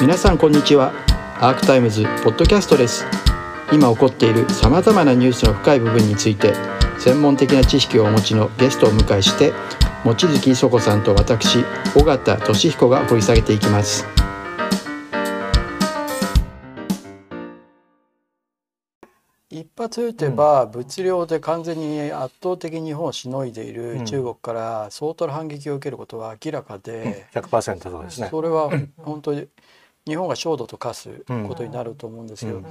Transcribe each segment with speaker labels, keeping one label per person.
Speaker 1: 皆さんこんにちは。アークタイムズポッドキャストです。今起こっているさまざまなニュースの深い部分について専門的な知識をお持ちのゲストを迎えして望月磯子さんと私尾形俊彦が掘り下げていきます。一発打てば物量で完全に圧倒的に日本をしのいでいる中国から相当な反撃を受けることは明らかで、
Speaker 2: うん、100%そうですね。
Speaker 1: それは本当に日本が焦土と化すことになると思うんですけど、うん。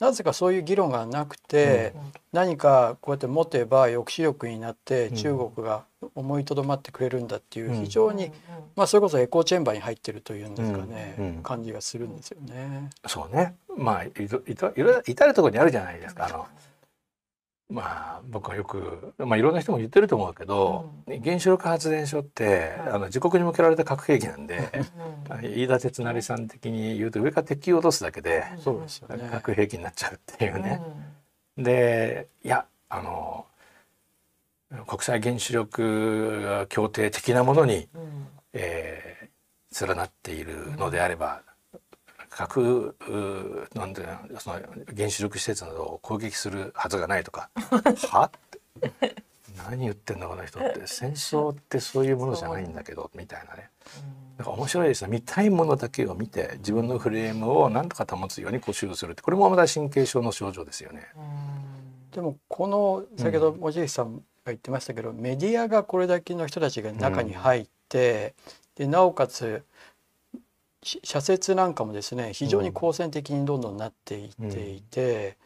Speaker 1: なぜかそういう議論がなくて、何かこうやって持てば抑止力になって中国が思いとどまってくれるんだっていう非常に、まあそれこそエコーチェンバーに入ってるというんですかね、感じがするんですよね。
Speaker 2: そうね。まあいろいろ至るところにあるじゃないですか。あのまあ僕はよく、まあ、いろんな人も言ってると思うけど、うん、原子力発電所って、あの自国に向けられた核兵器なんで、うん、飯田哲成さん的に言うと上から鉄球を落とすだけで、そう核兵器になっちゃうっていうね。でいやあの国際原子力協定的なものに、うん、えー、連なっているのであれば、核なんでその原子力施設などを攻撃するはずがないとか。は？って何言ってんだこの人って。戦争ってそういうものじゃないんだけどみたいなね。なんか面白いですね見たいものだけを見て自分のフレームを何とか保つように固執するって。これもまた神経症の症状ですよね。
Speaker 1: でもこの先ほど望月さんが言ってましたけど、うん、メディアがこれだけの人たちが中に入って、うん、でなおかつ社説なんかもですね非常に好戦的にどんどんなっていっていて、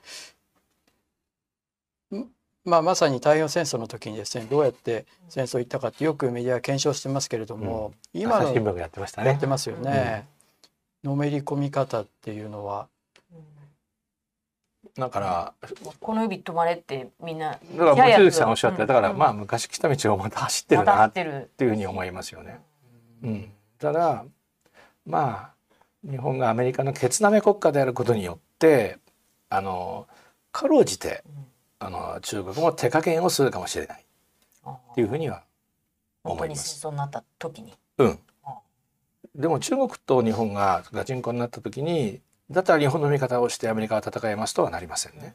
Speaker 1: うん、まあ、まさに太平洋戦争の時にですねどうやって戦争行ったかってよくメディア検証してますけれども、
Speaker 2: うん、今のやってましたね。
Speaker 1: やってますよね、うん、のめり込み方っていうのは。
Speaker 2: だから
Speaker 3: この指止まれってみんなだ
Speaker 2: から望月さんおっしゃって、だからまあ昔来た道をまた走ってるなっていうふうに思いますよね。うん、ただまあ日本がアメリカのケツナメ国家であることによってあのかろうじてあの中国も手加減をするかもしれない。っていうふうには思います。
Speaker 3: 戦争になった時に、
Speaker 2: うん、でも中国と日本がガチンコになった時にだったら日本の味方をしてアメリカは戦えますとはなりませんね。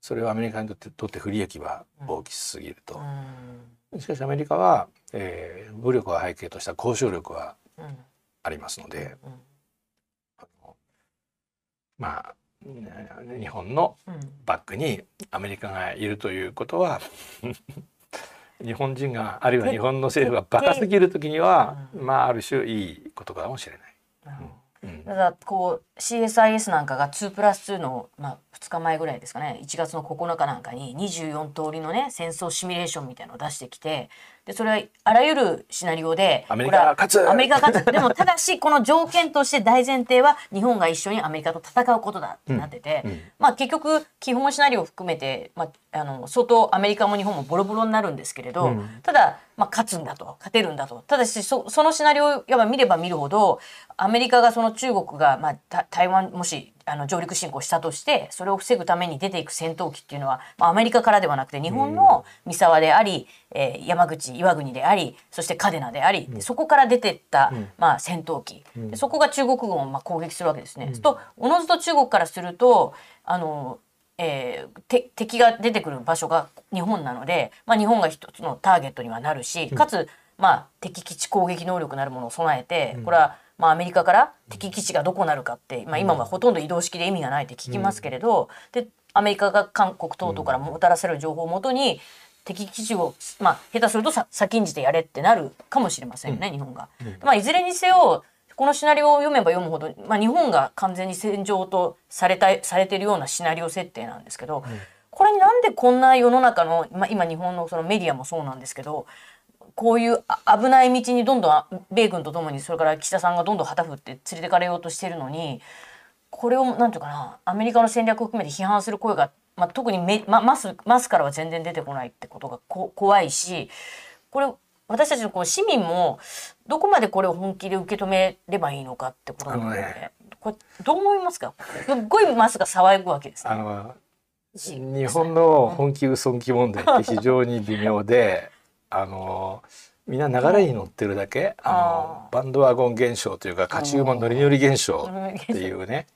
Speaker 2: それはアメリカにとってとって不利益は大きすぎると。しかしアメリカは、えー、武力を背景とした交渉力はありますので、うん、まあ日本のバックにアメリカがいるということは 日本人があるいは日本の政府がバカすぎる時には、まあある種いいことかもしれない。
Speaker 3: ただこう CSIS なんかが2プラス2の、まあ、2日前ぐらいですかね。1月の9日なんかに24通りのね戦争シミュレーションみたいのを出してきてでそれはあらゆるシナリオで
Speaker 2: アメリカが勝つ。
Speaker 3: アメリカが勝つ。でも ただしこの条件として大前提は日本が一緒にアメリカと戦うことだってなってて、うんうん、まあ結局基本シナリオを含めて、まあ、あの相当アメリカも日本もボロボロになるんですけれど、うん、ただ、まあ、勝つんだと勝てるんだと。ただしそそのシナリオをやっぱ見れば見るほどアメリカがその中国が、まあ、台湾もしあの上陸侵攻したとしてそれを防ぐために出ていく戦闘機っていうのは、まあ、アメリカからではなくて日本の三沢であり、えー、山口岩国でありそして嘉手納であり、うん、そこから出てった、まあ、戦闘機、うん、そこが中国軍をまあ攻撃するわけですね。うん、とおのずと中国からするとあのえー、敵が出てくる場所が日本なので、まあ、日本が一つのターゲットにはなるしかつ、まあ、敵基地攻撃能力なるものを備えてこれは、まあ、アメリカから敵基地がどこなるかって、まあ、今はほとんど移動式で意味がないって聞きますけれど、でアメリカが韓国等々からもたらされる情報をもとに敵基地を、まあ、下手するとさ先んじてやれってなるかもしれませんよね、うん、日本が。まあ、いずれにせよこのシナリオを読めば読むほど、まあ、日本が完全に戦場とされたされてるようなシナリオ設定なんですけど、うん、これになんでこんな世の中の、まあ、今日本のそのメディアもそうなんですけどこういう危ない道にどんどん米軍とともにそれから岸田さんがどんどん旗振って連れてかれようとしてるのにこれをなんていうかなアメリカの戦略を含めて批判する声が、まあ、特にメ、ま、マスマスからは全然出てこないってことがこ怖いしこれ私たちのこう市民もどこまでこれを本気で受け止めればいいのかってことなので、ね、これどう思いますか？すっごいマスが騒ぐわけです、ね、あの
Speaker 2: 日本の本気嘘気問題って非常に微妙で あのみんな流れに乗ってるだけあのバンドワゴン現象というか勝ち馬乗り乗り現象っていうね。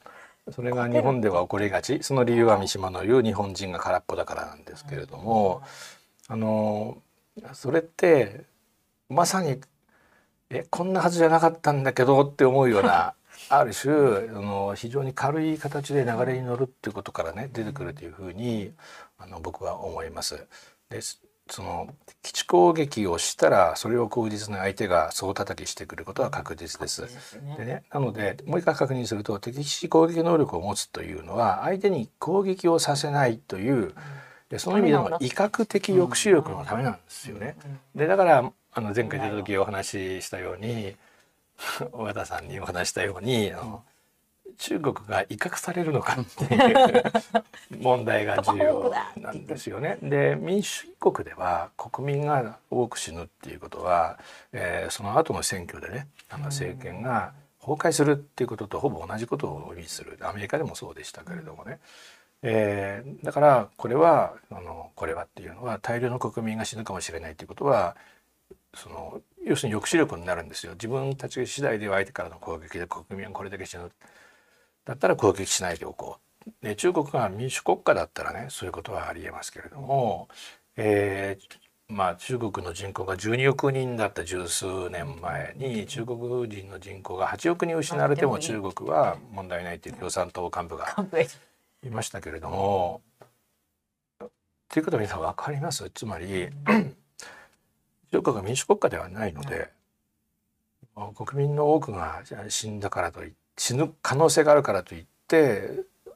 Speaker 2: それが日本では起こりがち。その理由は三島の言う日本人が空っぽだからなんですけれども。あのそれってまさにえこんなはずじゃなかったんだけどって思うような ある種あの非常に軽い形で流れに乗るっていうことからね出てくるというふうにあの僕は思います。でその基地攻撃をしたらそれを口実に相手が総叩きしてくることは確実です。でね、なのでもう一回確認すると敵基地攻撃能力を持つというのは相手に攻撃をさせないというでその意味での威嚇的抑止力のためなんですよね。でだからあの前回出た時お話ししたように 尾形さんにお話したように、あの中国が威嚇されるのかっていう 問題が重要なんですよね。で民主主義国では国民が多く死ぬっていうことは、えー、その後の選挙でねあの政権が崩壊するっていうこととほぼ同じことを意味するアメリカでもそうでしたけれどもね。えー、だからこれはあのこれはっていうのは大量の国民が死ぬかもしれないということはその要するに抑止力になるんですよ自分たち次第では相手からの攻撃で国民はこれだけ死ぬだったら攻撃しないでおこう。で中国が民主国家だったらねそういうことはありえますけれども、えー、まあ中国の人口が12億人だった十数年前に中国人の人口が8億人失われても中国は問題ないという共産党幹部がいましたけれども。ということは皆さん分かります？つまり中国が民主国家ではないので、国民の多くが死んだからといって死ぬ可能性があるからといって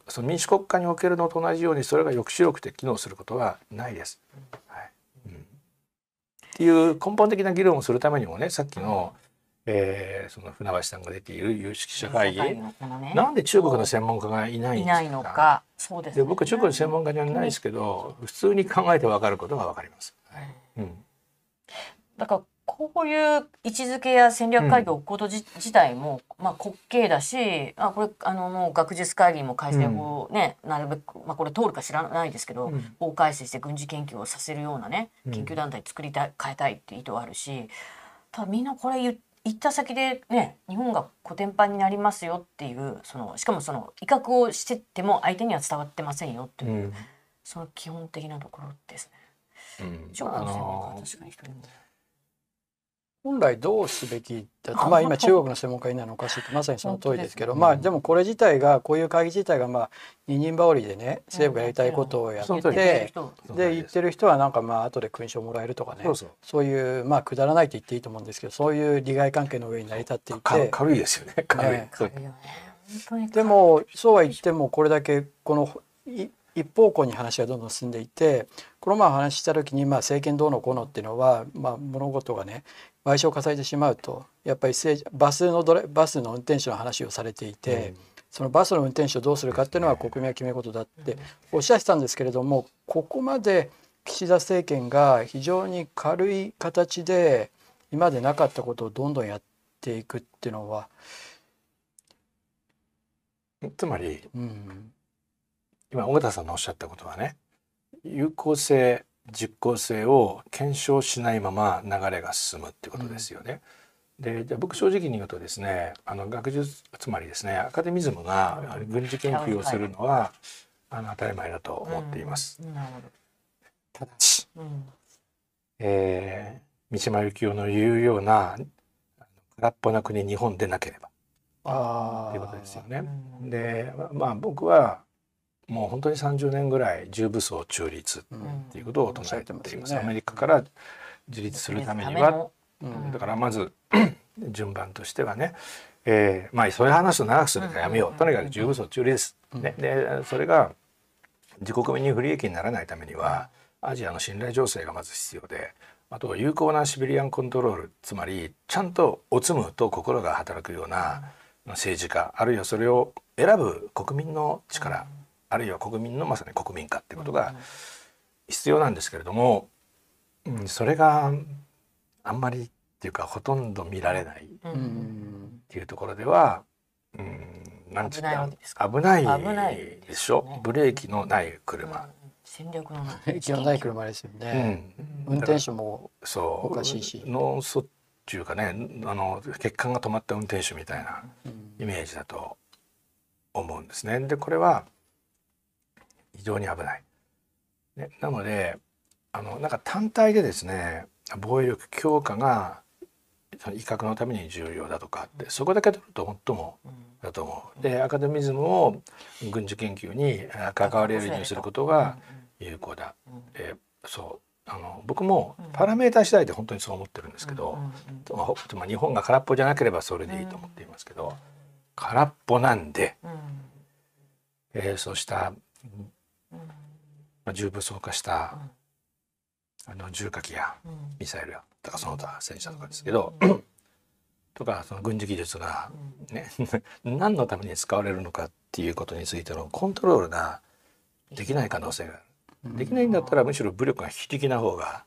Speaker 2: その民主国家におけるのと同じようにそれが抑止力で機能することはないです。はい。うん、っていう根本的な議論をするためにもねさっきの、えー、その船橋さんが出ている有識者会議、ね、なんで中国の専門家がいないんですか？か。そうです、僕中国の専門家じゃないですけど、普通に考えて分かることが分かります。はい。うん、
Speaker 3: だからこういう位置づけや戦略会議を置くこと自,、自体も、まあ、滑稽だしあこれあのもう学術会議も改正法ね、うん、なるべく、まあ、これ通るか知らないですけど、うん、法改正して軍事研究をさせるようなね研究団体作りたい変えたいって意図はあるしただみんなこれ言行った先でね日本がコテンパンになりますよっていうそのしかもその威嚇をしてても相手には伝わってませんよっていう、うん、その基本的なところですね。うん、確かに一人も。
Speaker 1: 本来どうすべきだとまあ今中国の専門家いないのおかしいってまさにその通りですけど、まあでもこれ自体がこういう会議自体がまあ二人羽織でね政府がやりたいことをやってで言ってる人はなんかまあ後で勲章もらえるとかね。そういうまあくだらないと言っていいと思うんですけどそういう利害関係の上に成り立っていて。
Speaker 2: 軽いですよね。軽
Speaker 1: い、でもそうは言ってもこれだけこの一方向に話がどんどん進んでいてこの前お話しした時にまあ政権どうのこうのっていうのはまあ物事がね賠償を重ねてしまうとやっぱりバスのドラバスの運転手の話をされていて、うん、そのバスの運転手をどうするかっていうのは国民が決めることだっておっしゃってたんですけれどもここまで岸田政権が非常に軽い形で今までなかったことをどんどんやっていくっていうのは。
Speaker 2: つまり、うん、今尾形さんのおっしゃったことはね有効性実効性を検証しないまま流れが進むってことですよね。うん、でじゃあ僕正直に言うとですねあの学術つまりですねアカデミズムが軍事研究をするのは、あの当たり前だと思っています。うん、ただし、うん、えー、三島由紀夫の言うような空っぽな国日本でなければあっていうことですよね。でまあ僕はもう本当に30年ぐらい重武装中立っていうことを唱えています,、アメリカから自立するためには、だからまず 順番としてはね、えー、まあそういう話を長くするからやめよう、とにかく重武装中立です、ね、でそれが自国民に不利益にならないためにはアジアの信頼情勢がまず必要であと有効なシビリアンコントロールつまりちゃんとおつむと心が働くような政治家あるいはそれを選ぶ国民の力、あるいは国民のまさに国民化っていうことが必要なんですけれども、うん、それがあんまりっていうかほとんど見られないっていうところでは、うん、なんつうか？危ないでしょ、ね、ブレーキのない車、
Speaker 3: 戦略の
Speaker 1: ない。車ですよね、うん、運転手もおかしいし。
Speaker 2: 脳卒中かねあの血管が止まった運転手みたいなイメージだと思うんですね。でこれは非常に危ない。ね、なのであのなんか単体でですね防衛力強化がその威嚇のために重要だとかってそこだけ取ると最もだと思う。でアカデミズムを軍事研究に関われるようにすることが有効だ。えー、そう。あの僕もパラメータ次第で本当にそう思ってるんですけど、まあ、日本が空っぽじゃなければそれでいいと思っていますけど、空っぽなんで、えー、そうした、まあ、重武装化した、あの重火器やミサイルやとかその他戦車とかですけど、とかその軍事技術がね、何のために使われるのかっていうことについてのコントロールができない可能性がある。できないんだったらむしろ武力が非力な方が、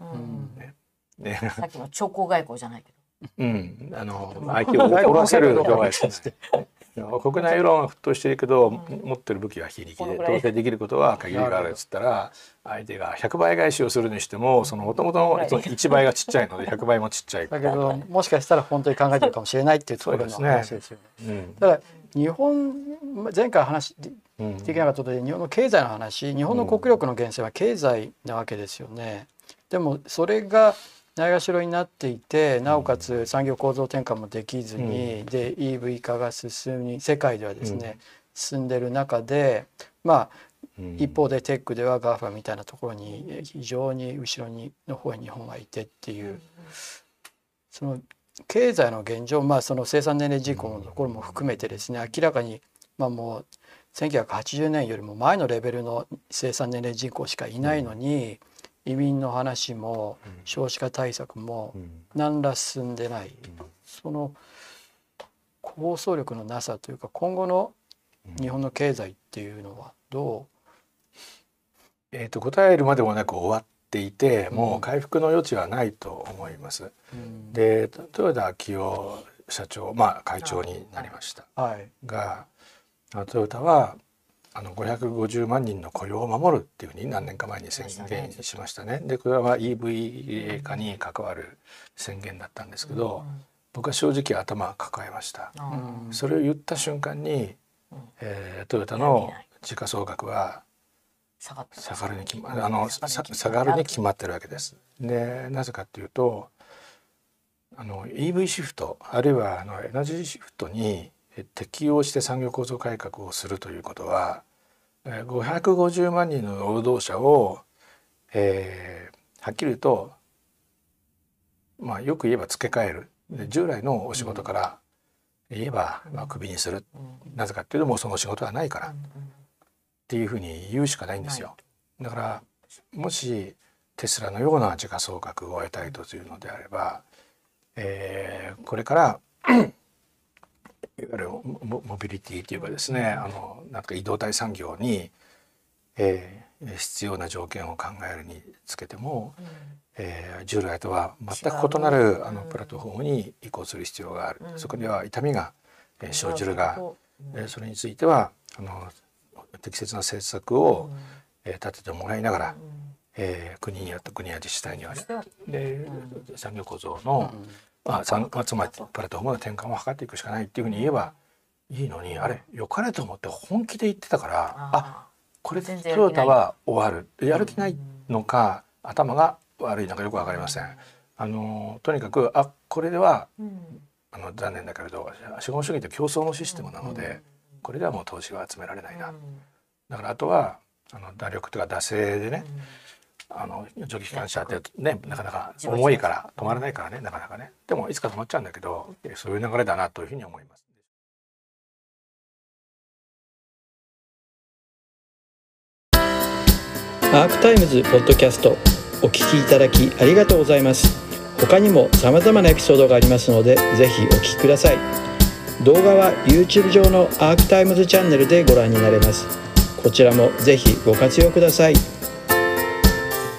Speaker 3: ねね、さっきの長江外交じゃないけ
Speaker 2: ど。うん、あの相手を怒らせる度 国内世論は沸騰してるけど、持ってる武器は非力で統制できることは限りがあるっつったら相手が100倍返しをするにしてもそのもともとの1倍がちっちゃいので100倍もちっちゃい。
Speaker 1: だけどもしかしたら本当に考えてるかもしれないっていうところの話ですよね。だから日本前回話できなかったので日本の経済の話日本の国力の源泉は経済なわけですよね。でもそれがないがしろになっていてなおかつ産業構造転換もできずに、うん、で EV 化が進み世界ではですね、うん、進んでる中でまあ、うん、一方でテックでは GAFA みたいなところに非常に後ろにの方に日本がいてっていうその経済の現状まあその生産年齢人口のところも含めてですね明らかにまあもう1980年よりも前のレベルの生産年齢人口しかいないのに、移民の話も少子化対策も何ら進んでない、その構想力のなさというか今後の日本の経済っていうのはど
Speaker 2: う、えー、と答えるまでもなく終わっていて、もう回復の余地はないと思います。うん、で豊田昭夫社長まあ会長になりました、はい、がトヨタはあの550万人の雇用を守るっていうふうに何年か前に宣言しましたね。でこれは EV 化に関わる宣言だったんですけど、僕は正直頭抱えました。それを言った瞬間に、えー、トヨタの時価総額は下がるに決まあの下がるに決まってるわけです。でなぜかっていうとあの EV シフトあるいはあのエナジーシフトに適応して産業構造改革をするということは550万人の労働者を、えー、はっきり言うとまあよく言えば付け替える。従来のお仕事から言えば、まあ、クビにする、なぜかっていうともうその仕事はないから、っていうふうに言うしかないんですよ。だからもしテスラのような時価総額を得たいというのであれば、えー、これからいわゆるモビリティというかですねあのなんか移動体産業に、えー、必要な条件を考えるにつけても、うん、えー、従来とは全く異なるあのプラットフォームに移行する必要がある、うん、そこには痛みが、えー、生じるが、うん、それについてはあの適切な政策を、うん、えー、立ててもらいながら、うん、えー、国によって国や自治体にはで、産業構造の、まあ、つまりプラットフォームの転換を図っていくしかないっていうふうに言えばいいのにあれ良かれと思って本気で言ってたからあこれでトヨタは終わる。やる気ないのか、頭が悪いのかよく分かりません。あのとにかくあこれでは、あの残念だけれど資本主義って競争のシステムなので、これではもう投資は集められないな。だからあとはあの打力というか惰性でね、あの蒸気機関車ってねなかなか重いから止まらないからねなかなかねでもいつか止まっちゃうんだけどそういう流れだなというふうに思います。
Speaker 1: アークタイムズポッドキャストお聞きいただきありがとうございます。他にも様々なエピソードがありますのでぜひお聞きください。動画は YouTube 上のアークタイムズチャンネルでご覧になれます。こちらもぜひご活用ください。